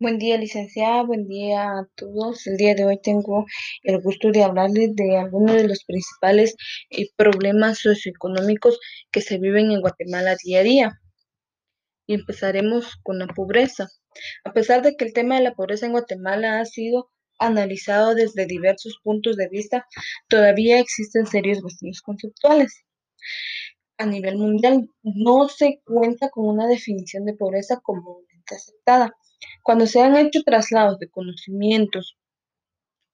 Buen día, licenciada. Buen día a todos. El día de hoy tengo el gusto de hablarles de algunos de los principales eh, problemas socioeconómicos que se viven en Guatemala día a día. Y empezaremos con la pobreza. A pesar de que el tema de la pobreza en Guatemala ha sido analizado desde diversos puntos de vista, todavía existen serios vacíos conceptuales. A nivel mundial, no se cuenta con una definición de pobreza comúnmente aceptada cuando se han hecho traslados de conocimientos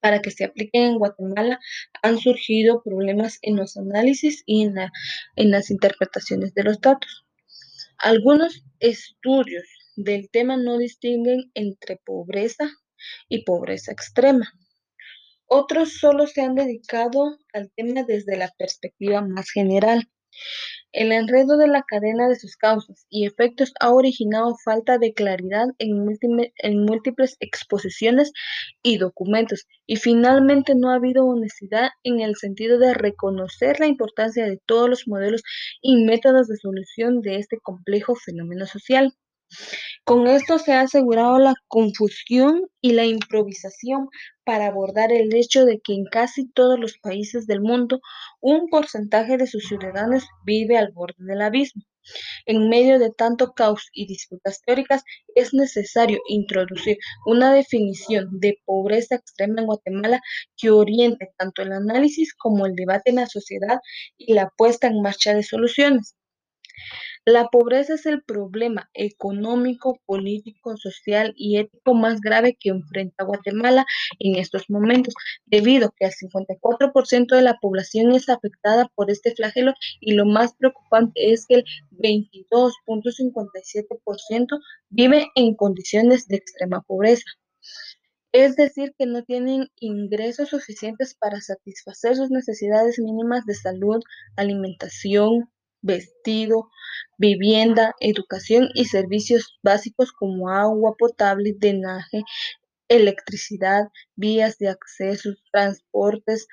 para que se apliquen en Guatemala, han surgido problemas en los análisis y en, en las interpretaciones de los datos. Algunos estudios del tema no distinguen entre pobreza y pobreza extrema. Otros solo se han dedicado al tema desde la perspectiva más general. El enredo de la cadena de sus causas y efectos ha originado falta de claridad en, múltiples exposiciones y documentos, y finalmente no ha habido honestidad en el sentido de reconocer la importancia de todos los modelos y métodos de solución de este complejo fenómeno social. Con esto se ha asegurado la confusión y la improvisación para abordar el hecho de que en casi todos los países del mundo un porcentaje de sus ciudadanos vive al borde del abismo. En medio de tanto caos y disputas teóricas, es necesario introducir una definición de pobreza extrema en Guatemala que oriente tanto el análisis como el debate en la sociedad y la puesta en marcha de soluciones. La pobreza es el problema económico, político, social y ético más grave que enfrenta Guatemala en estos momentos, debido a que el 54% de la población es afectada por este flagelo y lo más preocupante es que el 22.57% vive en condiciones de extrema pobreza. Es decir, que no tienen ingresos suficientes para satisfacer sus necesidades mínimas de salud, alimentación, vestido, vivienda, educación y servicios básicos como agua potable, drenaje, electricidad, vías de acceso, transportes.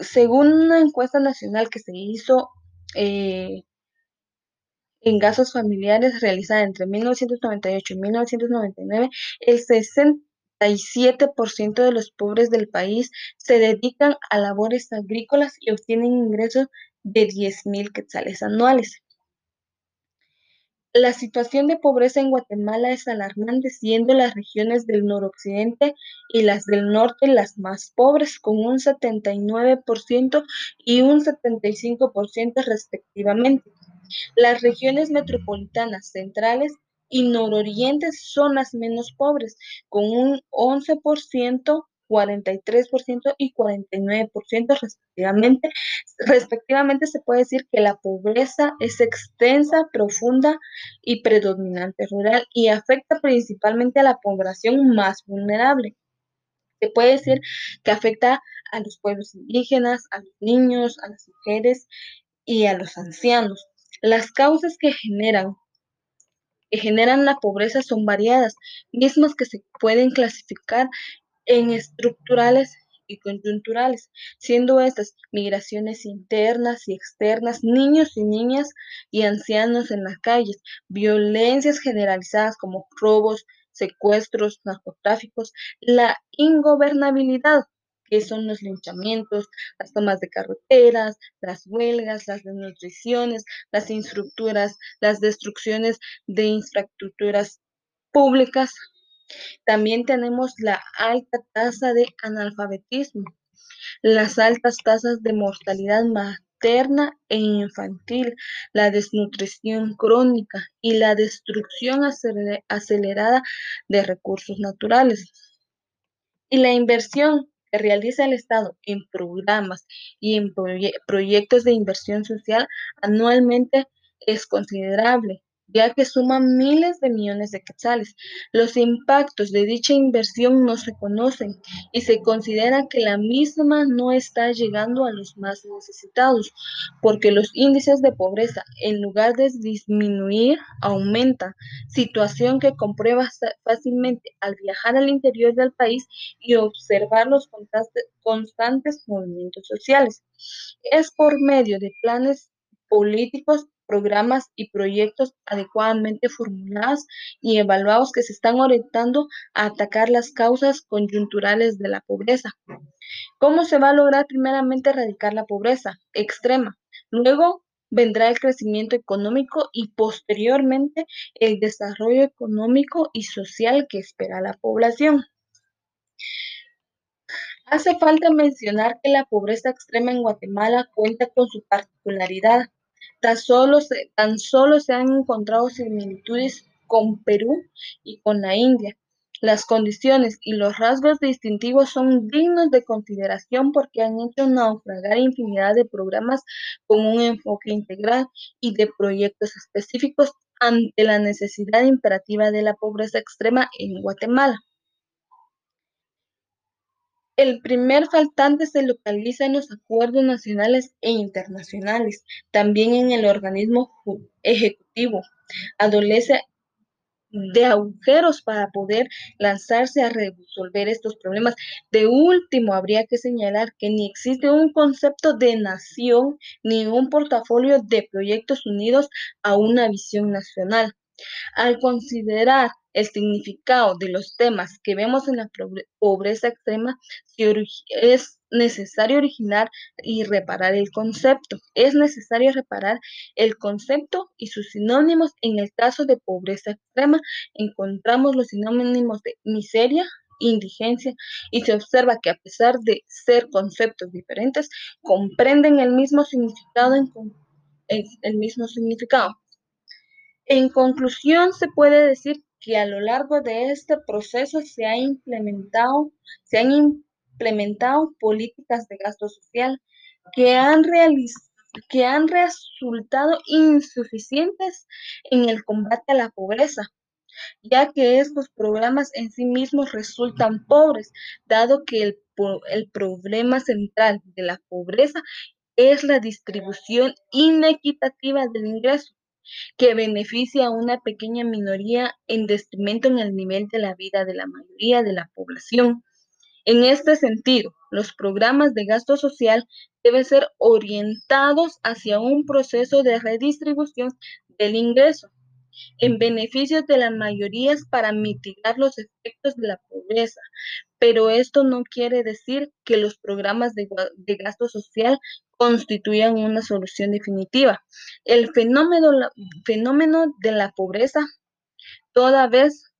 según una encuesta nacional que se hizo eh, en gastos familiares realizada entre 1998 y 1999, el 67% de los pobres del país se dedican a labores agrícolas y obtienen ingresos de 10 mil quetzales anuales. La situación de pobreza en Guatemala es alarmante, siendo las regiones del noroccidente y las del norte las más pobres, con un 79% y un 75% respectivamente. Las regiones metropolitanas centrales y nororientes son las menos pobres, con un 11% 43% y 49% respectivamente. Respectivamente se puede decir que la pobreza es extensa, profunda y predominante rural y afecta principalmente a la población más vulnerable. Se puede decir que afecta a los pueblos indígenas, a los niños, a las mujeres y a los ancianos. Las causas que generan que generan la pobreza son variadas, mismas que se pueden clasificar en estructurales y coyunturales, siendo estas migraciones internas y externas, niños y niñas y ancianos en las calles, violencias generalizadas como robos, secuestros, narcotráficos, la ingobernabilidad, que son los linchamientos, las tomas de carreteras, las huelgas, las desnutriciones, las infraestructuras, las destrucciones de infraestructuras públicas, también tenemos la alta tasa de analfabetismo, las altas tasas de mortalidad materna e infantil, la desnutrición crónica y la destrucción acelerada de recursos naturales. Y la inversión que realiza el Estado en programas y en proyectos de inversión social anualmente es considerable, ya que suman miles de millones de quetzales. Los impactos de dicha inversión no se conocen y se considera que la misma no está llegando a los más necesitados, porque los índices de pobreza, en lugar de disminuir, aumentan, situación que comprueba fácilmente al viajar al interior del país y observar los constantes movimientos sociales. Es por medio de planes políticos programas y proyectos adecuadamente formulados y evaluados que se están orientando a atacar las causas coyunturales de la pobreza. ¿Cómo se va a lograr primeramente erradicar la pobreza extrema? Luego vendrá el crecimiento económico y posteriormente el desarrollo económico y social que espera la población. Hace falta mencionar que la pobreza extrema en Guatemala cuenta con su particularidad. Tan solo, se, han encontrado similitudes con Perú y con la India, las condiciones y los rasgos distintivos son dignos de consideración porque han hecho naufragar infinidad de programas con un enfoque integral y de proyectos específicos ante la necesidad imperativa de la pobreza extrema en Guatemala. El primer faltante se localiza en los acuerdos nacionales e internacionales, también en el organismo ejecutivo. Adolece de agujeros para poder lanzarse a resolver estos problemas. De último, habría que señalar que ni existe un concepto de nación ni un portafolio de proyectos unidos a una visión nacional. Al considerar el significado de los temas que vemos en la pobreza extrema, es necesario originar y reparar el concepto. Es necesario reparar el concepto y sus sinónimos. En el caso de pobreza extrema, encontramos los sinónimos de miseria, indigencia y se observa que a pesar de ser conceptos diferentes, comprenden el mismo significado en, el mismo significado. En conclusión, se puede decir que a lo largo de este proceso se ha implementado, se han implementado políticas de gasto social que han, resultado insuficientes en el combate a la pobreza, ya que estos programas en sí mismos resultan pobres, dado que el problema central de la pobreza es la distribución inequitativa del ingreso que beneficia a una pequeña minoría en detrimento en el nivel de la vida de la mayoría de la población. En este sentido, los programas de gasto social deben ser orientados hacia un proceso de redistribución del ingreso en beneficio de las mayorías para mitigar los efectos de la pobreza. Pero esto no quiere decir que los programas de, de gasto social constituyan una solución definitiva. El fenómeno, fenómeno de la pobreza, toda vez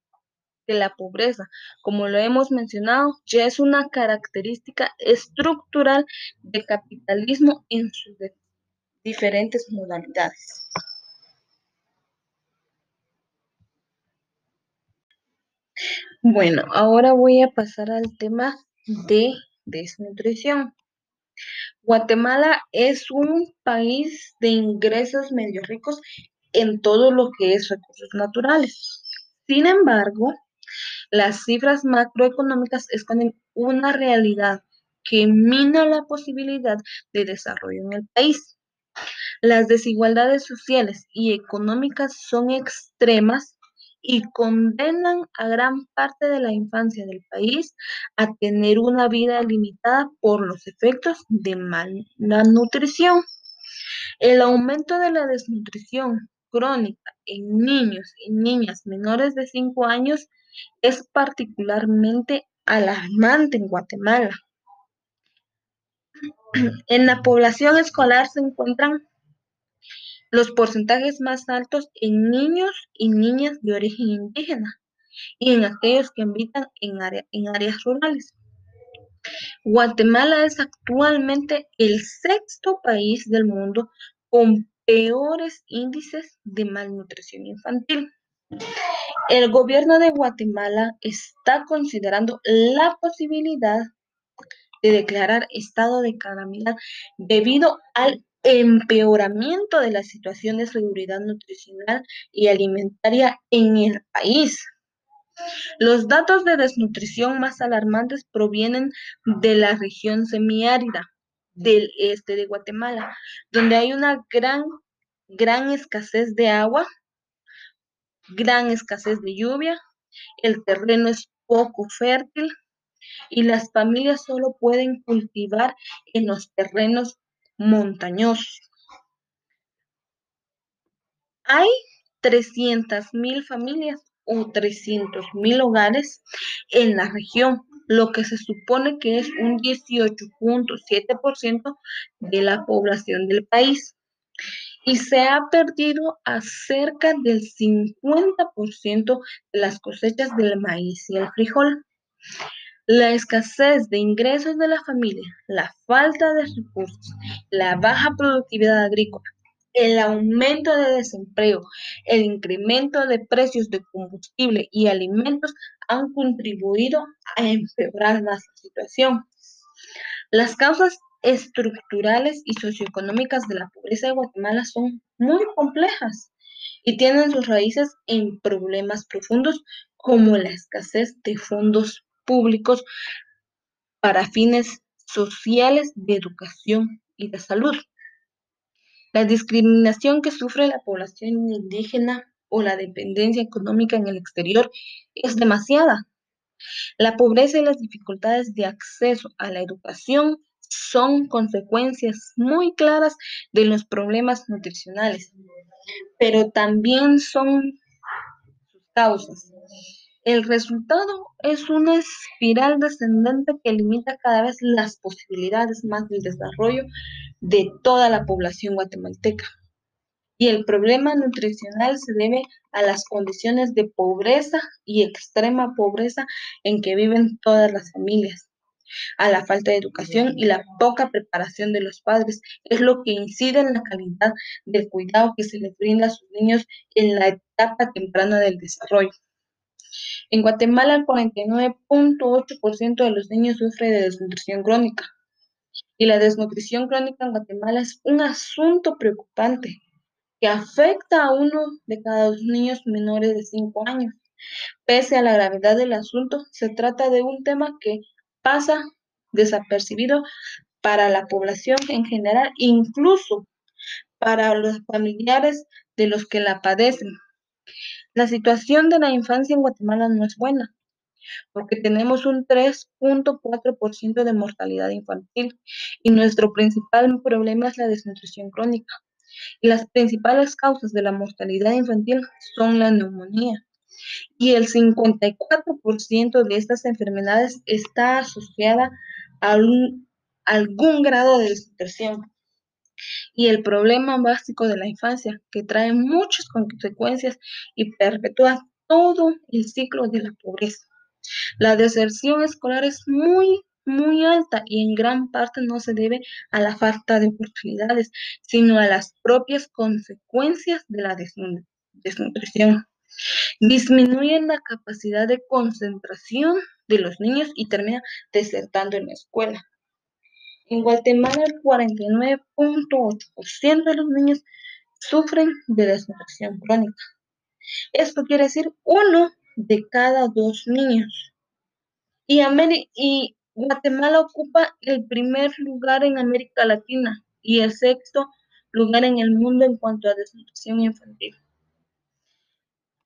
que la pobreza, como lo hemos mencionado, ya es una característica estructural del capitalismo en sus diferentes modalidades. Bueno, ahora voy a pasar al tema de desnutrición. Guatemala es un país de ingresos medio ricos en todo lo que es recursos naturales. Sin embargo, las cifras macroeconómicas esconden una realidad que mina la posibilidad de desarrollo en el país. Las desigualdades sociales y económicas son extremas y condenan a gran parte de la infancia del país a tener una vida limitada por los efectos de mala nutrición. El aumento de la desnutrición crónica en niños y niñas menores de 5 años es particularmente alarmante en Guatemala. En la población escolar se encuentran los porcentajes más altos en niños y niñas de origen indígena y en aquellos que habitan en, en áreas rurales. Guatemala es actualmente el sexto país del mundo con peores índices de malnutrición infantil. El gobierno de Guatemala está considerando la posibilidad de declarar estado de calamidad debido al empeoramiento de la situación de seguridad nutricional y alimentaria en el país. Los datos de desnutrición más alarmantes provienen de la región semiárida del este de Guatemala, donde hay una gran, gran escasez de agua, gran escasez de lluvia, el terreno es poco fértil y las familias solo pueden cultivar en los terrenos montañosos. Hay 300.000 familias o 300.000 hogares en la región, lo que se supone que es un 18.7% de la población del país. Y se ha perdido a cerca del 50% de las cosechas del maíz y el frijol. La escasez de ingresos de la familia, la falta de recursos, la baja productividad agrícola, el aumento de desempleo, el incremento de precios de combustible y alimentos han contribuido a empeorar la situación. Las causas estructurales y socioeconómicas de la pobreza de Guatemala son muy complejas y tienen sus raíces en problemas profundos como la escasez de fondos públicos para fines sociales de educación y de salud. La discriminación que sufre la población indígena o la dependencia económica en el exterior es demasiada. La pobreza y las dificultades de acceso a la educación son consecuencias muy claras de los problemas nutricionales, pero también son sus causas. El resultado es una espiral descendente que limita cada vez las posibilidades más del desarrollo de toda la población guatemalteca. Y el problema nutricional se debe a las condiciones de pobreza y extrema pobreza en que viven todas las familias, a la falta de educación y la poca preparación de los padres. Es lo que incide en la calidad del cuidado que se les brinda a sus niños en la etapa temprana del desarrollo. En Guatemala, el 49.8% de los niños sufre de desnutrición crónica. Y la desnutrición crónica en Guatemala es un asunto preocupante que afecta a uno de cada dos niños menores de 5 años. Pese a la gravedad del asunto, se trata de un tema que pasa desapercibido para la población en general, incluso para los familiares de los que la padecen. La situación de la infancia en Guatemala no es buena porque tenemos un 3.4% de mortalidad infantil y nuestro principal problema es la desnutrición crónica. Las principales causas de la mortalidad infantil son la neumonía. Y el 54% de estas enfermedades está asociada a algún grado de desnutrición. Y el problema básico de la infancia, que trae muchas consecuencias y perpetúa todo el ciclo de la pobreza. La deserción escolar es muy, muy alta y en gran parte no se debe a la falta de oportunidades, sino a las propias consecuencias de la desnutrición. Disminuyen la capacidad de concentración de los niños y termina desertando en la escuela. En Guatemala, el 49.8% de los niños sufren de desnutrición crónica. Esto quiere decir uno de cada dos niños. Y, Guatemala ocupa el primer lugar en América Latina y el sexto lugar en el mundo en cuanto a desnutrición infantil.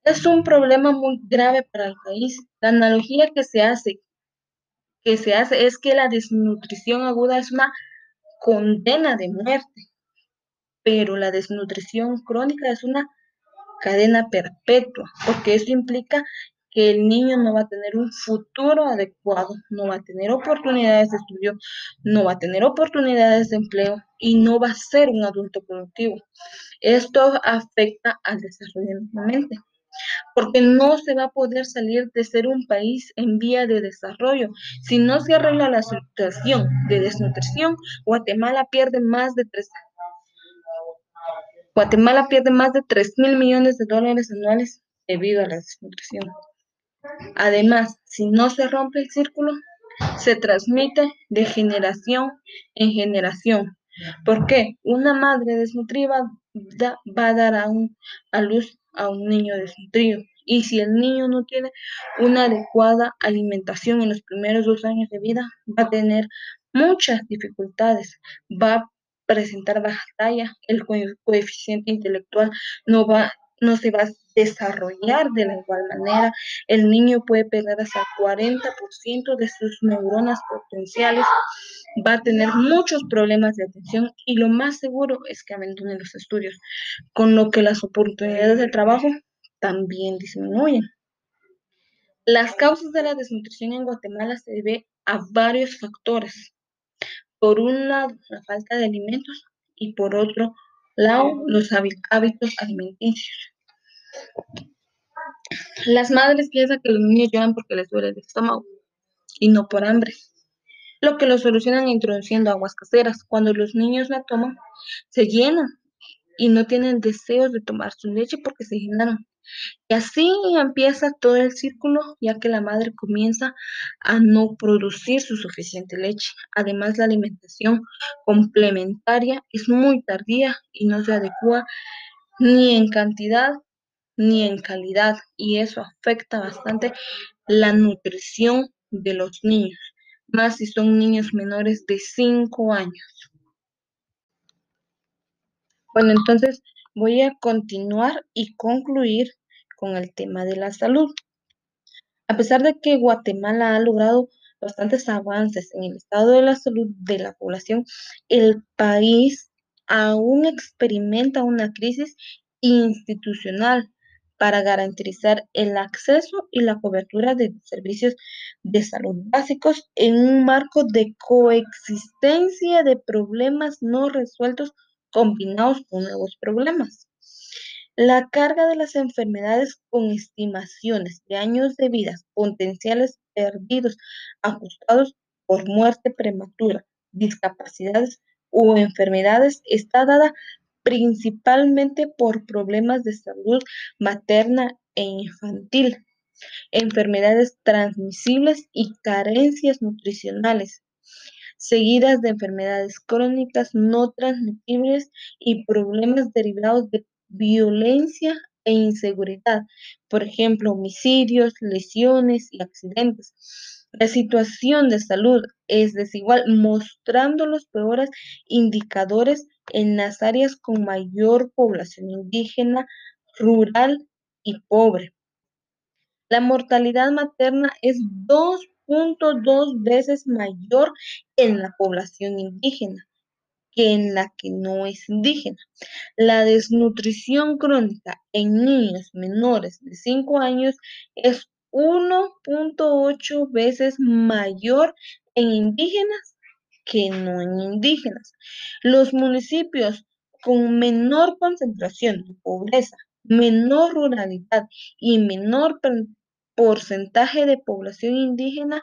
Es un problema muy grave para el país. La analogía que se hace, que se hace es que la desnutrición aguda es una condena de muerte, pero la desnutrición crónica es una cadena perpetua, porque eso implica que el niño no va a tener un futuro adecuado, no va a tener oportunidades de estudio, no va a tener oportunidades de empleo y no va a ser un adulto productivo. Esto afecta al desarrollo de la mente porque no se va a poder salir de ser un país en vía de desarrollo. Si no se arregla la situación de desnutrición, Guatemala pierde más de tres Guatemala pierde más de 3 mil millones de dólares anuales debido a la desnutrición. Además, si no se rompe el círculo, se transmite de generación en generación. Porque una madre desnutrida va a dar a, a luz a un niño desnutrido. Y si el niño no tiene una adecuada alimentación en los primeros dos años de vida, va a tener muchas dificultades, va a presentar baja talla, el coeficiente intelectual no va, no se va a desarrollar de la igual manera. El niño puede perder hasta el 40% de sus neuronas potenciales, va a tener muchos problemas de atención y lo más seguro es que abandone los estudios, con lo que las oportunidades de trabajo también disminuyen. Las causas de la desnutrición en Guatemala se debe a varios factores. Por un lado, la falta de alimentos y por otro lado, los hábitos alimenticios. Las madres piensan que los niños lloran porque les duele el estómago y no por hambre, lo que lo solucionan introduciendo aguas caseras. Cuando los niños la toman, se llenan y no tienen deseos de tomar su leche porque se llenaron. Y así empieza todo el círculo, ya que la madre comienza a no producir su suficiente leche. Además, la alimentación complementaria es muy tardía y no se adecua ni en cantidad ni en calidad y eso afecta bastante la nutrición de los niños, más si son niños menores de 5 años. Bueno, entonces voy a continuar y concluir con el tema de la salud. A pesar de que Guatemala ha logrado bastantes avances en el estado de la salud de la población, el país aún experimenta una crisis institucional para garantizar el acceso y la cobertura de servicios de salud básicos en un marco de coexistencia de problemas no resueltos combinados con nuevos problemas. La carga de las enfermedades con estimaciones de años de vida potenciales perdidos, ajustados por muerte prematura, discapacidades o enfermedades está dada principalmente por problemas de salud materna e infantil, enfermedades transmisibles y carencias nutricionales, seguidas de enfermedades crónicas no transmisibles y problemas derivados de violencia e inseguridad, por ejemplo, homicidios, lesiones y accidentes. La situación de salud es desigual, mostrando los peores indicadores en las áreas con mayor población indígena, rural y pobre. La mortalidad materna es 2.2 veces mayor en la población indígena que en la que no es indígena. La desnutrición crónica en niños menores de 5 años es 1.8 veces mayor en indígenas que no en indígenas. Los municipios con menor concentración de pobreza, menor ruralidad y menor porcentaje de población indígena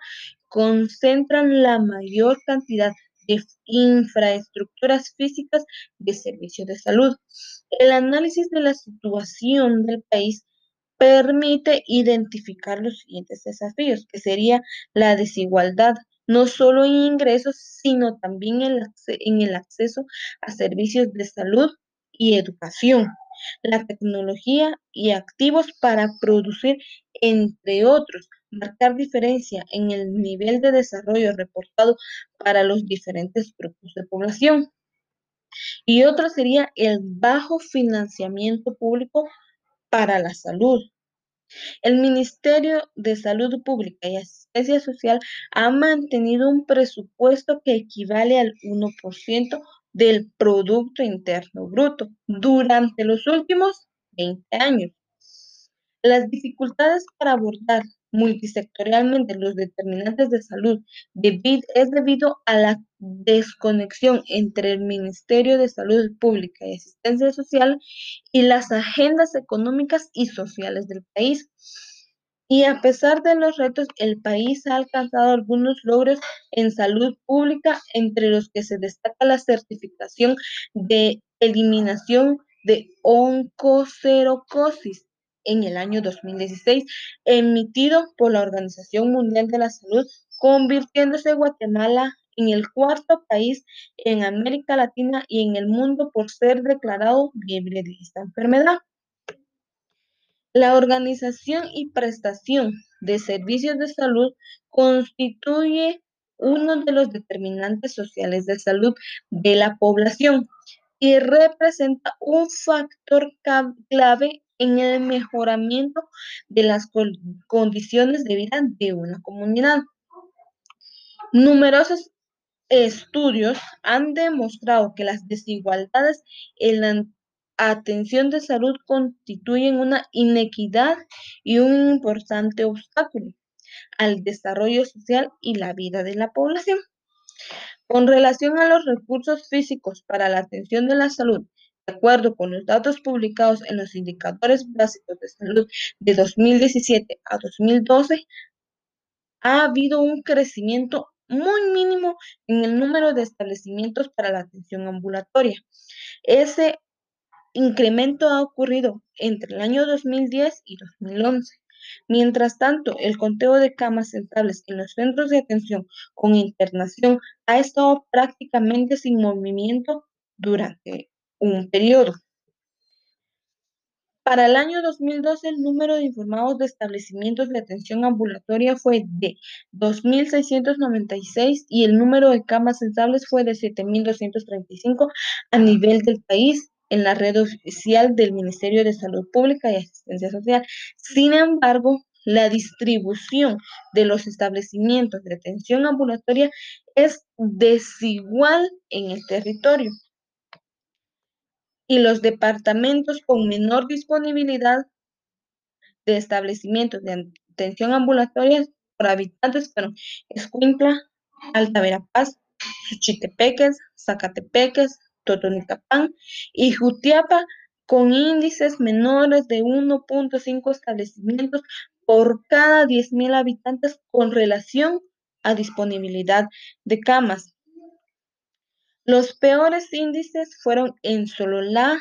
concentran la mayor cantidad de infraestructuras físicas de servicios de salud. El análisis de la situación del país permite identificar los siguientes desafíos, que sería la desigualdad, no solo en ingresos, sino también en el acceso a servicios de salud y educación, la tecnología y activos para producir, entre otros, marcar diferencia en el nivel de desarrollo reportado para los diferentes grupos de población. Y otro sería el bajo financiamiento público para la salud. El Ministerio de Salud Pública y Asistencia Social ha mantenido un presupuesto que equivale al 1% del Producto Interno Bruto durante los últimos 20 años. Las dificultades para abordar multisectorialmente los determinantes de salud es debido a la desconexión entre el Ministerio de Salud Pública y Asistencia Social y las agendas económicas y sociales del país. Y a pesar de los retos, el país ha alcanzado algunos logros en salud pública, entre los que se destaca la certificación de eliminación de oncocerocosis en el año 2016, emitido por la Organización Mundial de la Salud, convirtiéndose Guatemala en el cuarto país en América Latina y en el mundo por ser declarado libre de esta enfermedad. La organización y prestación de servicios de salud constituye uno de los determinantes sociales de salud de la población y representa un factor clave en el mejoramiento de las condiciones de vida de una comunidad. Numerosos estudios han demostrado que las desigualdades en la atención de salud constituyen una inequidad y un importante obstáculo al desarrollo social y la vida de la población. Con relación a los recursos físicos para la atención de la salud, acuerdo con los datos publicados en los indicadores básicos de salud de 2017 a 2012, ha habido un crecimiento muy mínimo en el número de establecimientos para la atención ambulatoria. Ese incremento ha ocurrido entre el año 2010 y 2011. Mientras tanto, el conteo de camas estables en los centros de atención con internación ha estado prácticamente sin movimiento durante un periodo. Para el año 2012, el número de informados de establecimientos de atención ambulatoria fue de 2.696 y el número de camas estables fue de 7.235 a nivel del país en la red oficial del Ministerio de Salud Pública y Asistencia Social. Sin embargo, la distribución de los establecimientos de atención ambulatoria es desigual en el territorio. Y los departamentos con menor disponibilidad de establecimientos de atención ambulatoria por habitantes fueron Escuintla, Alta Verapaz, Suchitepeques, Zacatepeques, Totonicapán y Jutiapa con índices menores de 1.5 establecimientos por cada 10.000 habitantes con relación a disponibilidad de camas. Los peores índices fueron en Sololá,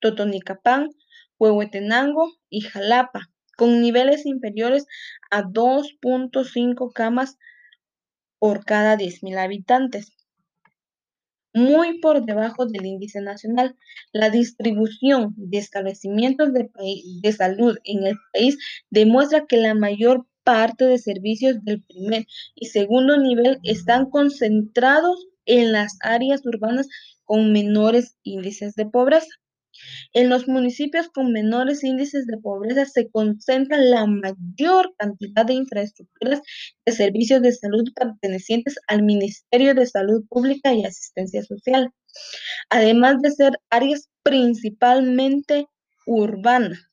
Totonicapán, Huehuetenango y Jalapa, con niveles inferiores a 2.5 camas por cada 10.000 habitantes muy por debajo del índice nacional. La distribución de establecimientos de, de salud en el país demuestra que la mayor parte de servicios del primer y segundo nivel están concentrados en las áreas urbanas con menores índices de pobreza. En los municipios con menores índices de pobreza se concentra la mayor cantidad de infraestructuras de servicios de salud pertenecientes al Ministerio de Salud Pública y Asistencia Social, además de ser áreas principalmente urbanas.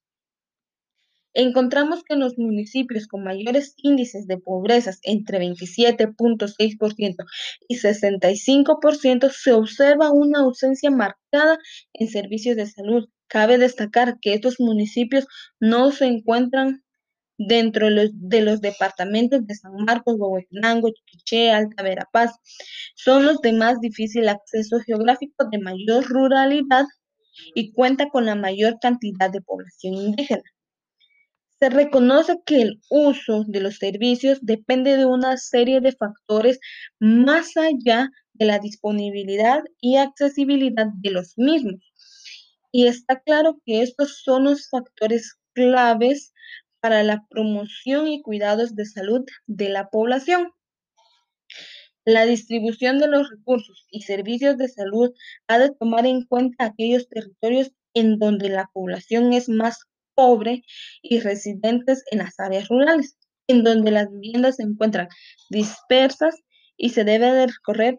Encontramos que en los municipios con mayores índices de pobreza, entre 27.6% y 65%, se observa una ausencia marcada en servicios de salud. Cabe destacar que estos municipios no se encuentran dentro de los, departamentos de San Marcos, Huehuetenango, Chiquiché, Alta Verapaz. Son los de más difícil acceso geográfico, de mayor ruralidad y cuenta con la mayor cantidad de población indígena. Se reconoce que el uso de los servicios depende de una serie de factores más allá de la disponibilidad y accesibilidad de los mismos. Y está claro que estos son los factores claves para la promoción y cuidados de salud de la población. La distribución de los recursos y servicios de salud ha de tomar en cuenta aquellos territorios en donde la población es más pobre y residentes en las áreas rurales, en donde las viviendas se encuentran dispersas y se debe de recorrer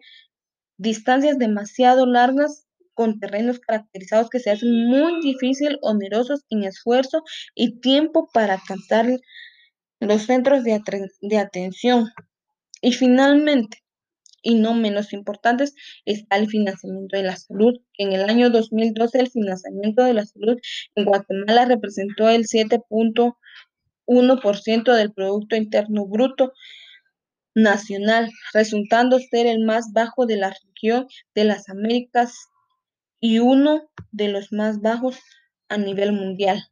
distancias demasiado largas con terrenos caracterizados que se hacen muy difícil, onerosos en esfuerzo y tiempo para alcanzar los centros de atención. Y finalmente, y no menos importantes está el financiamiento de la salud. En el año 2012 el financiamiento de la salud en Guatemala representó el 7.1% del Producto Interno Bruto nacional, resultando ser el más bajo de la región de las Américas y uno de los más bajos a nivel mundial.